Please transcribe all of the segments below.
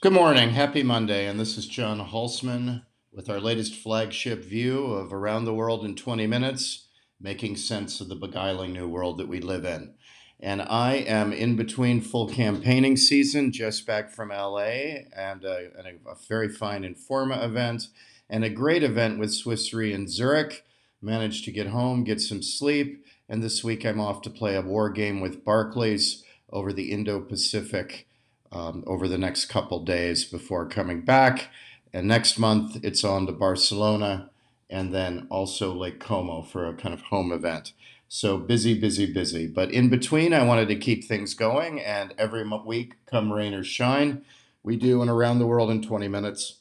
Good morning. Happy Monday. And this is John Hulsman with our latest flagship view of Around the World in 20 Minutes, making sense of the beguiling new world that we live in. And I am in between full campaigning season, just back from LA, and a, and a, a very fine Informa event, and a great event with Swiss Re in Zurich. Managed to get home, get some sleep, and this week I'm off to play a war game with Barclays over the Indo Pacific um, over the next couple days before coming back. And next month, it's on to Barcelona and then also Lake Como for a kind of home event. So busy, busy, busy. But in between, I wanted to keep things going. And every week, come rain or shine, we do an around the world in 20 minutes.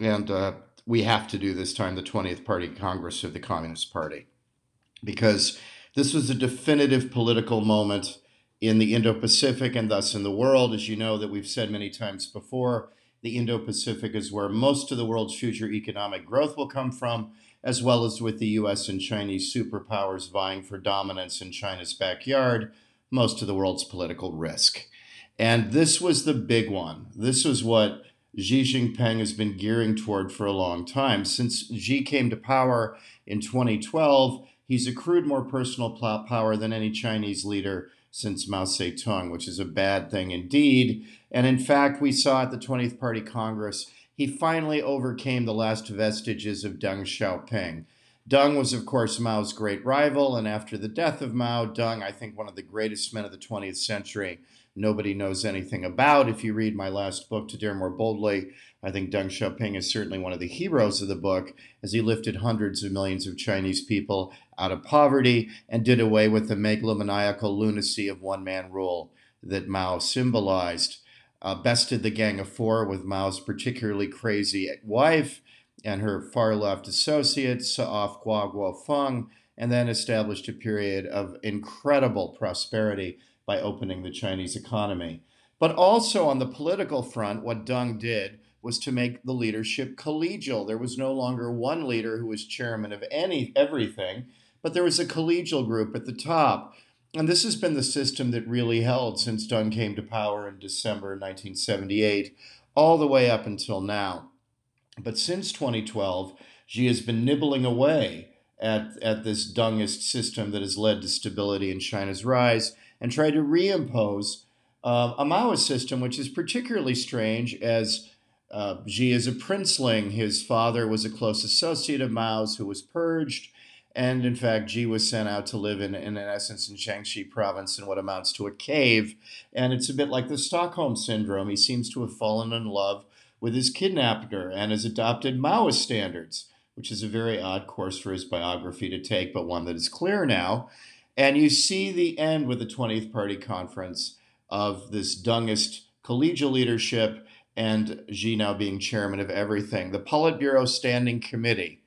And uh, we have to do this time the 20th Party Congress of the Communist Party because this was a definitive political moment in the Indo Pacific and thus in the world. As you know, that we've said many times before, the Indo Pacific is where most of the world's future economic growth will come from, as well as with the US and Chinese superpowers vying for dominance in China's backyard, most of the world's political risk. And this was the big one. This was what Xi Jinping has been gearing toward for a long time. Since Xi came to power in 2012, he's accrued more personal power than any Chinese leader since Mao Zedong, which is a bad thing indeed. And in fact, we saw at the 20th Party Congress, he finally overcame the last vestiges of Deng Xiaoping. Deng was, of course, Mao's great rival, and after the death of Mao, Deng, I think one of the greatest men of the 20th century, nobody knows anything about. If you read my last book, To Dare More Boldly, I think Deng Xiaoping is certainly one of the heroes of the book, as he lifted hundreds of millions of Chinese people out of poverty and did away with the megalomaniacal lunacy of one man rule that Mao symbolized. Uh, bested the Gang of Four with Mao's particularly crazy wife and her far left associates, Sa'af Guo Guofeng, and then established a period of incredible prosperity by opening the Chinese economy. But also on the political front, what Deng did was to make the leadership collegial. There was no longer one leader who was chairman of any everything but there was a collegial group at the top. And this has been the system that really held since Deng came to power in December 1978, all the way up until now. But since 2012, Xi has been nibbling away at, at this Dengist system that has led to stability in China's rise and tried to reimpose uh, a Maoist system, which is particularly strange as uh, Xi is a princeling. His father was a close associate of Mao's who was purged. And in fact, Xi was sent out to live in, in, in essence, in Jiangxi province in what amounts to a cave. And it's a bit like the Stockholm syndrome. He seems to have fallen in love with his kidnapper and has adopted Maoist standards, which is a very odd course for his biography to take, but one that is clear now. And you see the end with the 20th Party Conference of this Dengist collegial leadership and Xi now being chairman of everything. The Politburo Standing Committee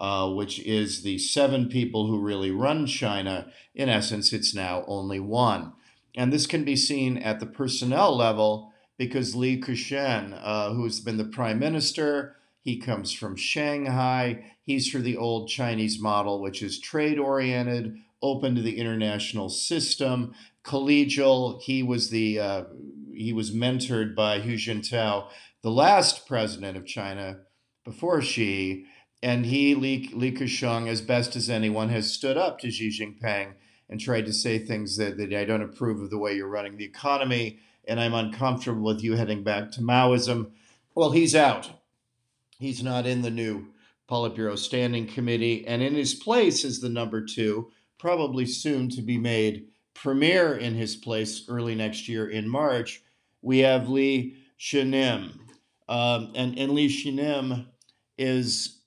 uh, which is the seven people who really run China. In essence, it's now only one. And this can be seen at the personnel level because Li Keqiang, uh, who's been the prime minister, he comes from Shanghai. He's for the old Chinese model, which is trade oriented, open to the international system, collegial. He was the uh, he was mentored by Hu Jintao, the last president of China before Xi, and he, Li, Li Keqiang, as best as anyone, has stood up to Xi Jinping and tried to say things that, that I don't approve of the way you're running the economy, and I'm uncomfortable with you heading back to Maoism. Well, he's out. He's not in the new Politburo Standing Committee, and in his place is the number two, probably soon to be made premier in his place early next year in March. We have Li Xianim. Um, and, and Li Xianim is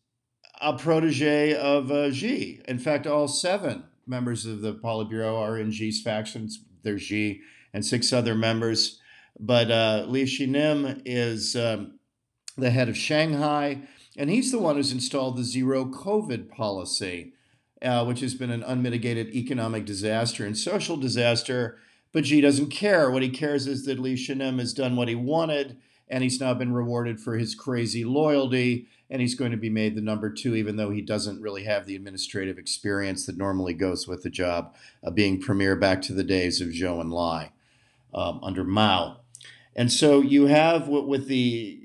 a protege of uh, Xi. In fact, all seven members of the Politburo are in Xi's factions. There's Xi and six other members. But uh, Li Xianim is um, the head of Shanghai, and he's the one who's installed the zero COVID policy, uh, which has been an unmitigated economic disaster and social disaster. But Xi doesn't care. What he cares is that Li Xianim has done what he wanted and he's now been rewarded for his crazy loyalty and he's going to be made the number two even though he doesn't really have the administrative experience that normally goes with the job of being premier back to the days of zhou enlai um, under mao And so you have with the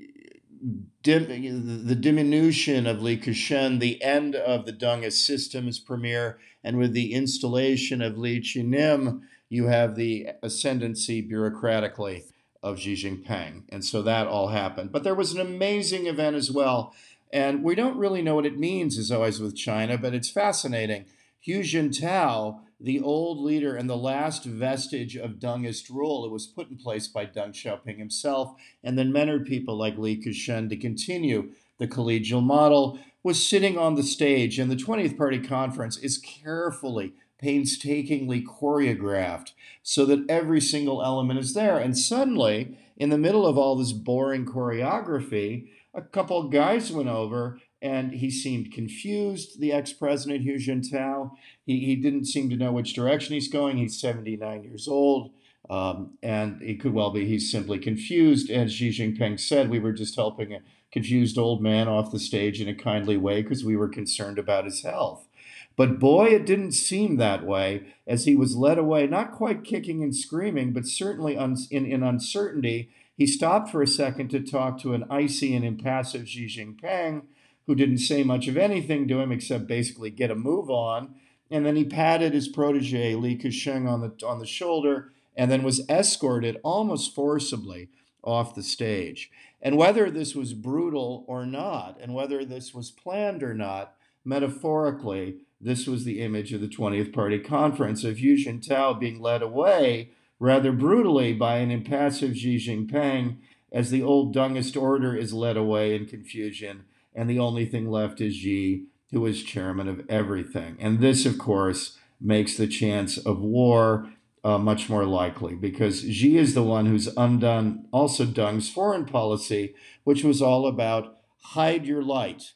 the diminution of Li Keqiang, the end of the Dengist systems premier, and with the installation of Li Qinim, you have the ascendancy bureaucratically of Xi Jinping. And so that all happened. But there was an amazing event as well. And we don't really know what it means, as always with China, but it's fascinating. Hu Jintao, the old leader and the last vestige of Dengist rule, it was put in place by Deng Xiaoping himself, and then mentored people like Li Keqiang to continue the collegial model, was sitting on the stage, and the 20th Party Conference is carefully painstakingly choreographed so that every single element is there. And suddenly, in the middle of all this boring choreography, a couple guys went over and he seemed confused, the ex president Hu Jintao. He, he didn't seem to know which direction he's going. He's 79 years old. Um, and it could well be he's simply confused. As Xi Jinping said, we were just helping a confused old man off the stage in a kindly way because we were concerned about his health. But boy, it didn't seem that way as he was led away, not quite kicking and screaming, but certainly un- in, in uncertainty. He stopped for a second to talk to an icy and impassive Xi Jinping, who didn't say much of anything to him except basically get a move on. And then he patted his protege, Li Keqiang, on the, on the shoulder and then was escorted almost forcibly off the stage. And whether this was brutal or not, and whether this was planned or not, metaphorically, this was the image of the 20th Party Conference of Hu Jintao being led away rather brutally by an impassive Xi Jinping as the old Dengist order is led away in confusion, and the only thing left is Xi, who is chairman of everything. And this, of course, makes the chance of war uh, much more likely because Xi is the one who's undone also Deng's foreign policy, which was all about hide your light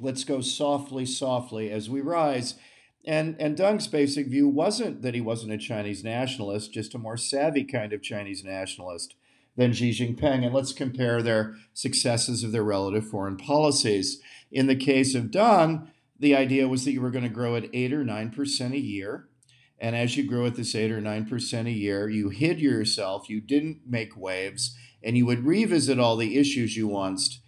let's go softly, softly as we rise. And, and Deng's basic view wasn't that he wasn't a Chinese nationalist, just a more savvy kind of Chinese nationalist than Xi Jinping. And let's compare their successes of their relative foreign policies. In the case of Deng, the idea was that you were going to grow at 8 or 9% a year. And as you grew at this 8 or 9% a year, you hid yourself, you didn't make waves, and you would revisit all the issues you once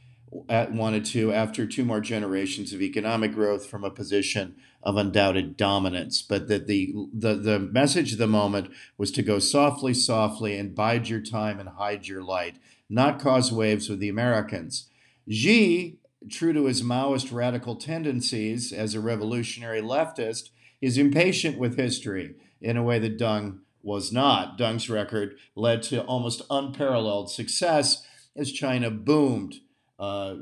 at uh, wanted to after two more generations of economic growth from a position of undoubted dominance but that the, the the message of the moment was to go softly softly and bide your time and hide your light not cause waves with the americans. Xi true to his maoist radical tendencies as a revolutionary leftist is impatient with history in a way that deng was not. Deng's record led to almost unparalleled success as china boomed uh,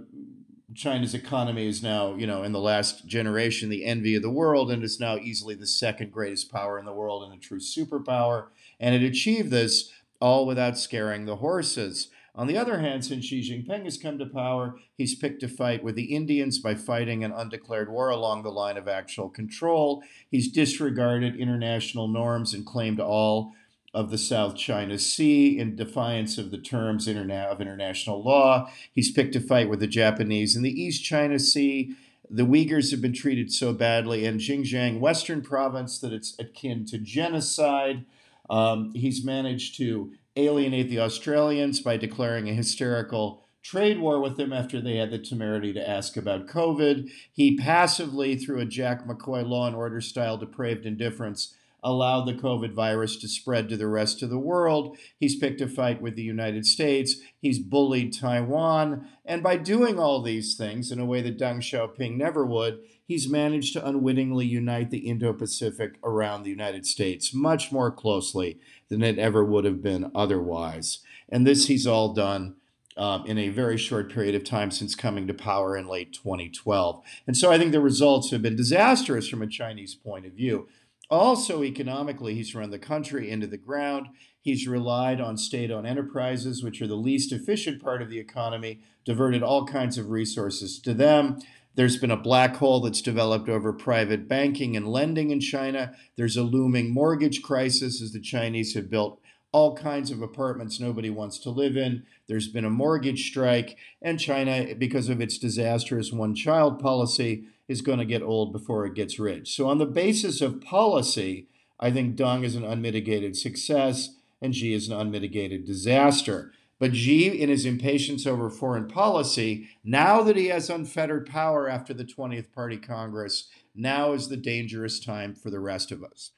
China's economy is now, you know, in the last generation, the envy of the world, and is now easily the second greatest power in the world and a true superpower. And it achieved this all without scaring the horses. On the other hand, since Xi Jinping has come to power, he's picked a fight with the Indians by fighting an undeclared war along the line of actual control. He's disregarded international norms and claimed all of the South China Sea in defiance of the terms interna- of international law. He's picked a fight with the Japanese in the East China Sea. The Uyghurs have been treated so badly in Xinjiang, Western province, that it's akin to genocide. Um, he's managed to alienate the Australians by declaring a hysterical trade war with them after they had the temerity to ask about COVID. He passively, through a Jack McCoy law and order style depraved indifference, allowed the COVID virus to spread to the rest of the world. He's picked a fight with the United States. He's bullied Taiwan. And by doing all these things in a way that Deng Xiaoping never would, he's managed to unwittingly unite the Indo Pacific around the United States much more closely than it ever would have been otherwise. And this he's all done. Um, in a very short period of time since coming to power in late 2012. And so I think the results have been disastrous from a Chinese point of view. Also, economically, he's run the country into the ground. He's relied on state owned enterprises, which are the least efficient part of the economy, diverted all kinds of resources to them. There's been a black hole that's developed over private banking and lending in China. There's a looming mortgage crisis as the Chinese have built all kinds of apartments nobody wants to live in. There's been a mortgage strike, and China, because of its disastrous one child policy, is going to get old before it gets rich. So, on the basis of policy, I think Deng is an unmitigated success and Xi is an unmitigated disaster. But Xi, in his impatience over foreign policy, now that he has unfettered power after the 20th Party Congress, now is the dangerous time for the rest of us.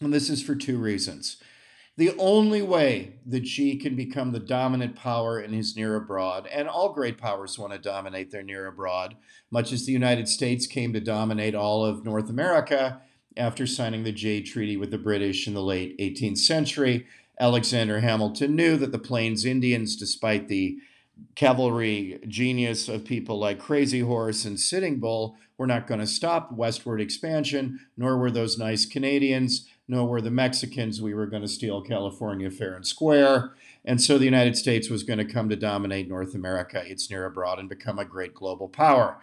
And this is for two reasons. The only way that Xi can become the dominant power in his near abroad, and all great powers want to dominate their near abroad, much as the United States came to dominate all of North America after signing the Jay Treaty with the British in the late 18th century. Alexander Hamilton knew that the Plains Indians, despite the cavalry genius of people like Crazy Horse and Sitting Bull, were not going to stop westward expansion, nor were those nice Canadians nor were the Mexicans. We were going to steal California fair and square. And so the United States was going to come to dominate North America, its near abroad, and become a great global power.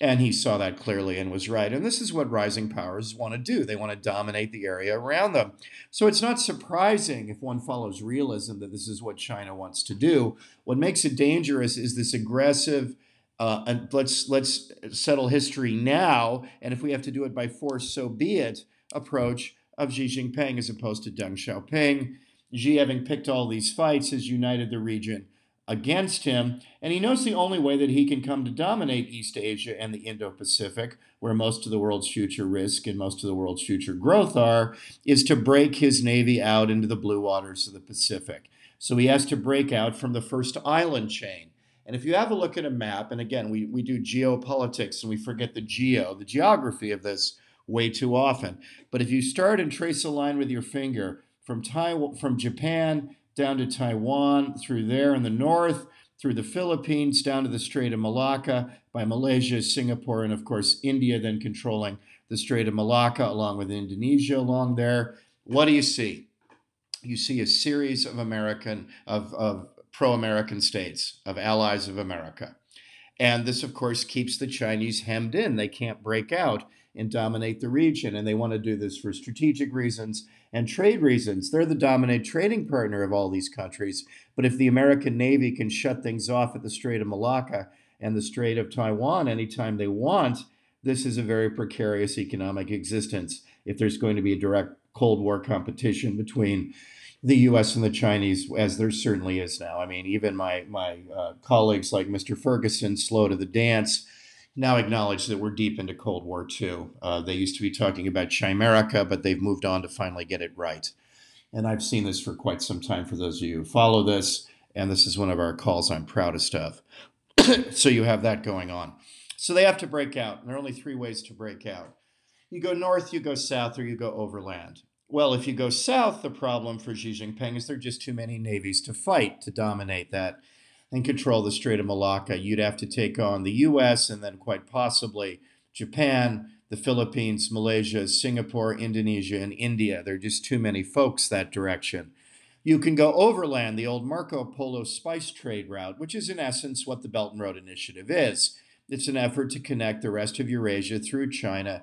And he saw that clearly and was right. And this is what rising powers want to do. They want to dominate the area around them. So it's not surprising if one follows realism that this is what China wants to do. What makes it dangerous is this aggressive, uh, and let's let's settle history now. And if we have to do it by force, so be it. Approach of Xi Jinping as opposed to Deng Xiaoping. Xi, having picked all these fights, has united the region against him, and he knows the only way that he can come to dominate East Asia and the Indo Pacific, where most of the world's future risk and most of the world's future growth are, is to break his navy out into the blue waters of the Pacific. So he has to break out from the first island chain. And if you have a look at a map, and again, we, we do geopolitics and we forget the geo, the geography of this way too often. But if you start and trace a line with your finger from Taiwan, from Japan down to Taiwan, through there in the north, through the Philippines, down to the Strait of Malacca, by Malaysia, Singapore, and of course India, then controlling the Strait of Malacca along with Indonesia along there. What do you see? You see a series of American, of, of pro American states, of allies of America. And this, of course, keeps the Chinese hemmed in. They can't break out and dominate the region. And they want to do this for strategic reasons and trade reasons. They're the dominant trading partner of all these countries. But if the American Navy can shut things off at the Strait of Malacca and the Strait of Taiwan anytime they want, this is a very precarious economic existence if there's going to be a direct Cold War competition between the U.S. and the Chinese, as there certainly is now. I mean, even my my uh, colleagues like Mr. Ferguson, slow to the dance, now acknowledge that we're deep into Cold War II. Uh, they used to be talking about Chimerica, but they've moved on to finally get it right. And I've seen this for quite some time for those of you who follow this, and this is one of our calls I'm proudest of. so you have that going on. So they have to break out. And there are only three ways to break out. You go north, you go south, or you go overland. Well, if you go south, the problem for Xi Jinping is there are just too many navies to fight to dominate that and control the Strait of Malacca. You'd have to take on the US and then quite possibly Japan, the Philippines, Malaysia, Singapore, Indonesia, and India. There are just too many folks that direction. You can go overland, the old Marco Polo spice trade route, which is in essence what the Belt and Road Initiative is. It's an effort to connect the rest of Eurasia through China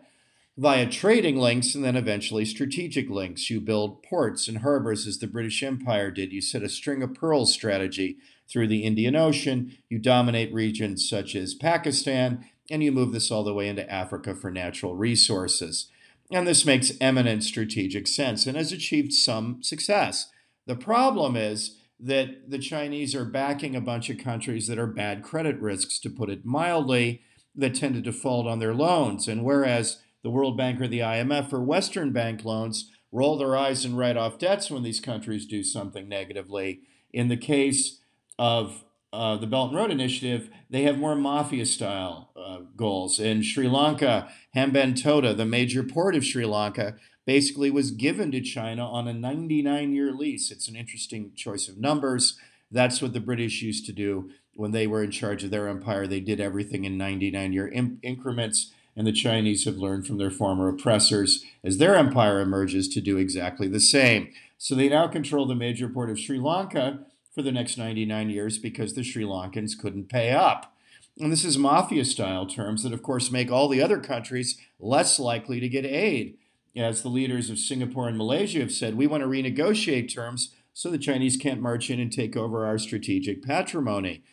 via trading links and then eventually strategic links. You build ports and harbors as the British Empire did. You set a string of pearls strategy through the Indian Ocean. You dominate regions such as Pakistan, and you move this all the way into Africa for natural resources. And this makes eminent strategic sense and has achieved some success. The problem is that the Chinese are backing a bunch of countries that are bad credit risks, to put it mildly, that tend to default on their loans. And whereas the World Bank or the IMF or Western bank loans roll their eyes and write off debts when these countries do something negatively, in the case of uh, the Belt and Road Initiative, they have more mafia style uh, goals. In Sri Lanka, Hambantota, the major port of Sri Lanka, basically was given to China on a 99 year lease. It's an interesting choice of numbers. That's what the British used to do when they were in charge of their empire. They did everything in 99 year in- increments, and the Chinese have learned from their former oppressors as their empire emerges to do exactly the same. So they now control the major port of Sri Lanka for the next 99 years because the Sri Lankans couldn't pay up. And this is mafia style terms that, of course, make all the other countries less likely to get aid. As the leaders of Singapore and Malaysia have said, we want to renegotiate terms so the Chinese can't march in and take over our strategic patrimony.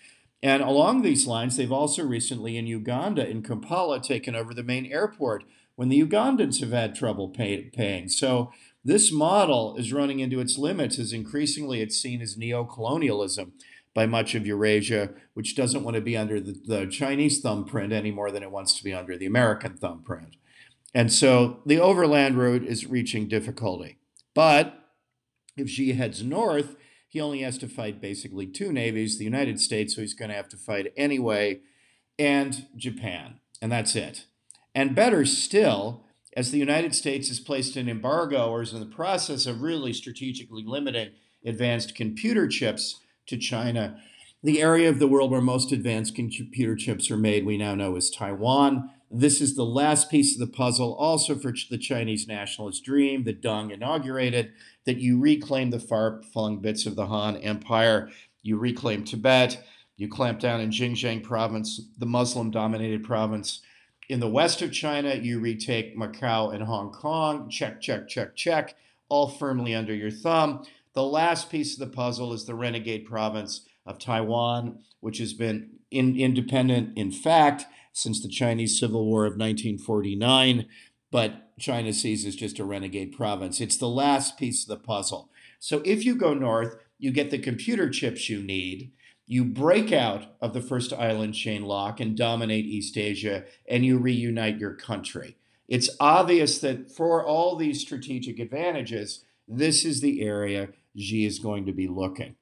And along these lines, they've also recently in Uganda, in Kampala, taken over the main airport when the Ugandans have had trouble pay, paying. So This model is running into its limits as increasingly it's seen as neo-colonialism by much of Eurasia, which doesn't want to be under the, the Chinese thumbprint any more than it wants to be under the American thumbprint. And so the overland route is reaching difficulty. But if Xi heads north, he only has to fight basically two navies the United States, so he's going to have to fight anyway, and Japan. And that's it. And better still, as the United States has placed an embargo or is in the process of really strategically limiting advanced computer chips to China, the area of the world where most advanced computer chips are made, we now know, is Taiwan. This is the last piece of the puzzle, also for the Chinese nationalist dream that Deng inaugurated, that you reclaim the far flung bits of the Han Empire, you reclaim Tibet, you clamp down in Xinjiang province, the Muslim dominated province in the west of China, you retake Macau and Hong Kong. Check, check, check, check. All firmly under your thumb. The last piece of the puzzle is the renegade province of Taiwan, which has been in, independent in fact since the Chinese Civil War of 1949, but China sees as just a renegade province. It's the last piece of the puzzle. So if you go north, you get the computer chips you need you break out of the first island chain lock and dominate East Asia, and you reunite your country. It's obvious that for all these strategic advantages, this is the area Xi is going to be looking.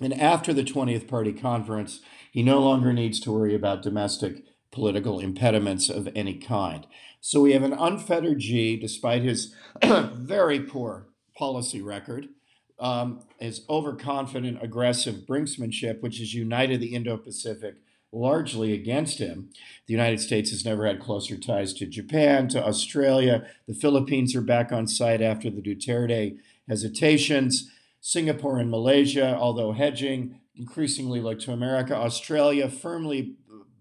And after the 20th Party Conference, he no longer needs to worry about domestic political impediments of any kind. So we have an unfettered Xi, despite his very poor policy record um, his overconfident, aggressive brinksmanship, which has united the Indo Pacific largely against him. The United States has never had closer ties to Japan, to Australia. The Philippines are back on site after the Duterte hesitations. Singapore and Malaysia, although hedging, increasingly look to America. Australia firmly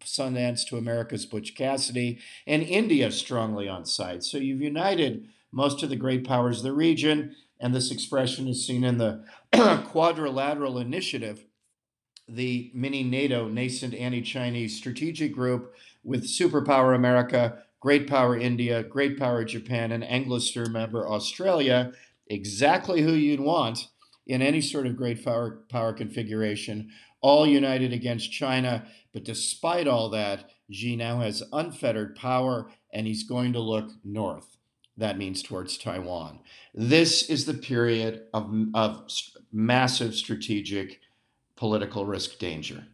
Sundance to America's Butch Cassidy, and India strongly on site. So you've united most of the great powers of the region and this expression is seen in the Quadrilateral Initiative, the mini NATO nascent anti Chinese strategic group with superpower America, great power India, great power Japan, and Anglosphere member Australia, exactly who you'd want in any sort of great power, power configuration, all united against China. But despite all that, Xi now has unfettered power and he's going to look north that means towards Taiwan. This is the period of, of massive strategic political risk danger.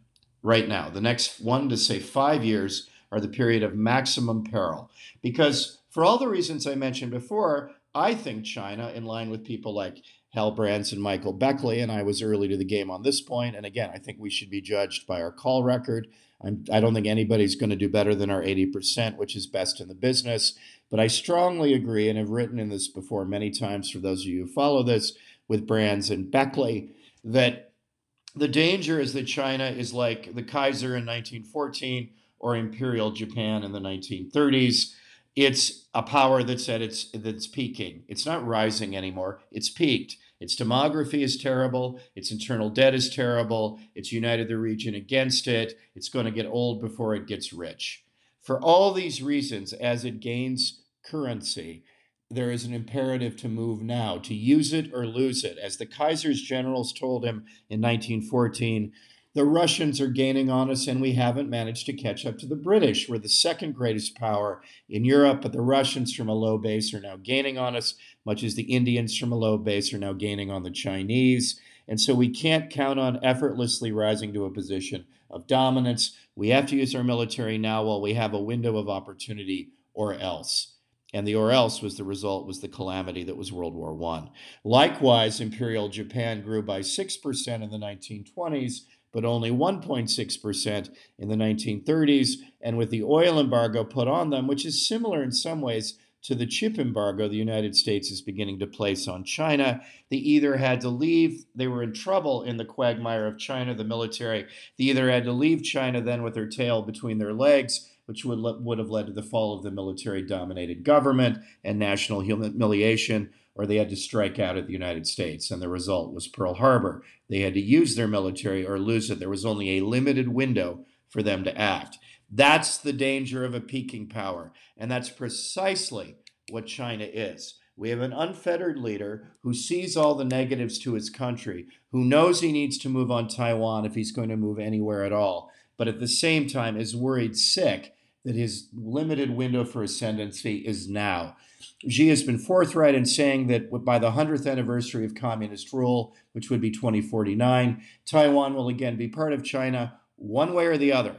Right now, the next one to say five years are the period of maximum peril. Because for all the reasons I mentioned before, I think China, in line with people like Hal Brands and Michael Beckley, and I was early to the game on this point. And again, I think we should be judged by our call record. I'm, I do not think anybody's going to do better than our 80%, which is best in the business. But I strongly agree, and have written in this before many times for those of you who follow this with Brands and Beckley, that the danger is that China is like the Kaiser in 1914 or Imperial Japan in the 1930s. It's a power that's at its that's peaking. It's not rising anymore. It's peaked. Its demography is terrible. Its internal debt is terrible. It's united the region against it. It's going to get old before it gets rich. For all these reasons, as it gains currency, there is an imperative to move now, to use it or lose it. As the Kaiser's generals told him in 1914, the Russians are gaining on us, and we haven't managed to catch up to the British. We're the second greatest power in Europe, but the Russians from a low base are now gaining on us, much as the Indians from a low base are now gaining on the Chinese. And so we can't count on effortlessly rising to a position of dominance. We have to use our military now while we have a window of opportunity, or else. And the or else was the result was the calamity that was World War I. Likewise, Imperial Japan grew by 6% in the 1920s, but only 1.6% in the 1930s. And with the oil embargo put on them, which is similar in some ways to the chip embargo the United States is beginning to place on China. They either had to leave, they were in trouble in the quagmire of China, the military. They either had to leave China then with their tail between their legs, which would, would have led to the fall of the military dominated government and national humiliation, or they had to strike out at the United States. And the result was Pearl Harbor. They had to use their military or lose it. There was only a limited window for them to act. That's the danger of a peaking power. And that's precisely what China is. We have an unfettered leader who sees all the negatives to his country, who knows he needs to move on Taiwan if he's going to move anywhere at all, but at the same time is worried sick that his limited window for ascendancy is now. Xi has been forthright in saying that by the 100th anniversary of communist rule, which would be 2049, Taiwan will again be part of China one way or the other.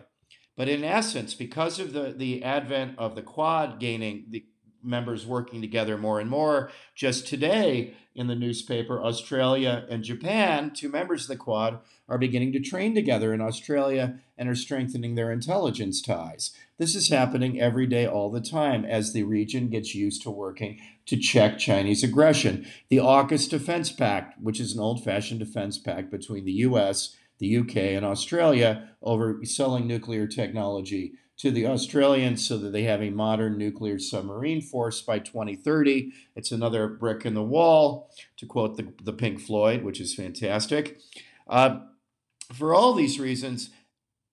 But in essence, because of the, the advent of the Quad gaining the members working together more and more, just today in the newspaper, Australia and Japan, two members of the Quad, are beginning to train together in Australia and are strengthening their intelligence ties. This is happening every day, all the time, as the region gets used to working to check Chinese aggression. The AUKUS Defense Pact, which is an old fashioned defense pact between the US the UK, and Australia over selling nuclear technology to the Australians so that they have a modern nuclear submarine force by 2030. It's another brick in the wall, to quote the, the Pink Floyd, which is fantastic. Uh, for all these reasons,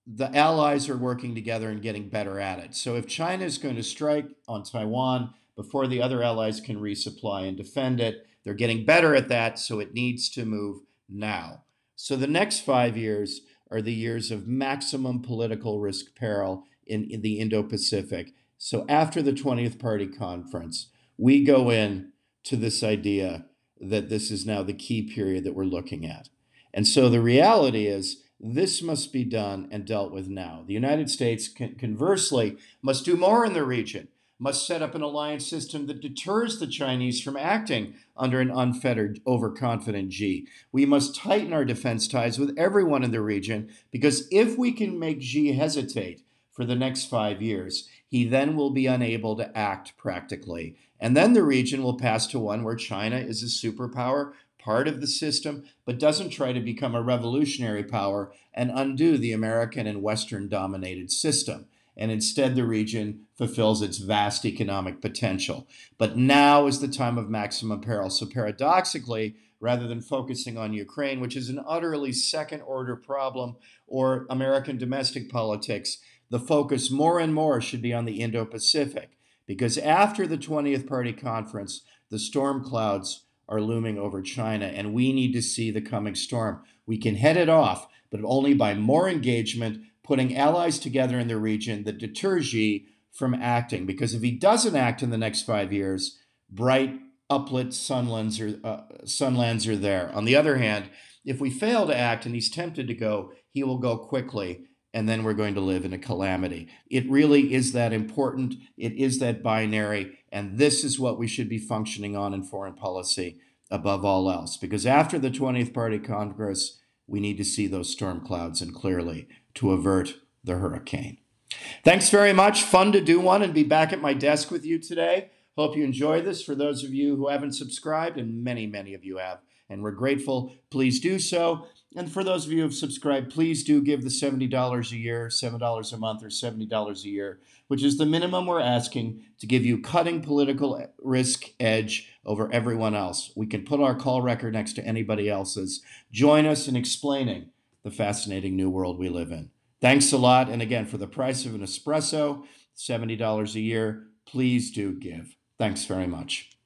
the allies are working together and getting better at it. So if China is going to strike on Taiwan before the other allies can resupply and defend it, they're getting better at that, so it needs to move now. So the next five years are the years of maximum political risk peril in, in the Indo Pacific. So after the 20th Party Conference, we go in to this idea that this is now the key period that we're looking at. And so the reality is this must be done and dealt with now. The United States, conversely, must do more in the region must set up an alliance system that deters the Chinese from acting under an unfettered, overconfident Xi. We must tighten our defense ties with everyone in the region because if we can make Xi hesitate for the next five years, he then will be unable to act practically. And then the region will pass to one where China is a superpower, part of the system, but doesn't try to become a revolutionary power and undo the American and Western dominated system and instead the region fulfills its vast economic potential. But now is the time of maximum peril. So, paradoxically, rather than focusing on Ukraine, which is an utterly second order problem, or American domestic politics, the focus more and more should be on the Indo Pacific. Because after the 20th Party Conference, the storm clouds are looming over China, and we need to see the coming storm. We can head it off, but only by more engagement putting allies together in the region that deters Xi from acting. Because if he doesn't act in the next five years, bright, uplit sunlands are, uh, sunlands are there. On the other hand, if we fail to act and he's tempted to go, he will go quickly, and then we're going to live in a calamity. It really is that important. It is that binary, and this is what we should be functioning on in foreign policy above all else. Because after the 20th Party Congress, we need to see those storm clouds and clearly to avert the hurricane. Thanks very much. Fun to do one and be back at my desk with you today. Hope you enjoy this. For those of you who haven't subscribed, and many, many of you have, and we're grateful, please do so. And for those of you who have subscribed, please do give the $70 a year, $7 a month, or $70 a year, which is the minimum we're asking to give you cutting political risk edge over everyone else. We can put our call record next to anybody else's. Join us in explaining the fascinating new world we live in. Thanks a lot. And again, for the price of an espresso, $70 a year, please do give. Thanks very much.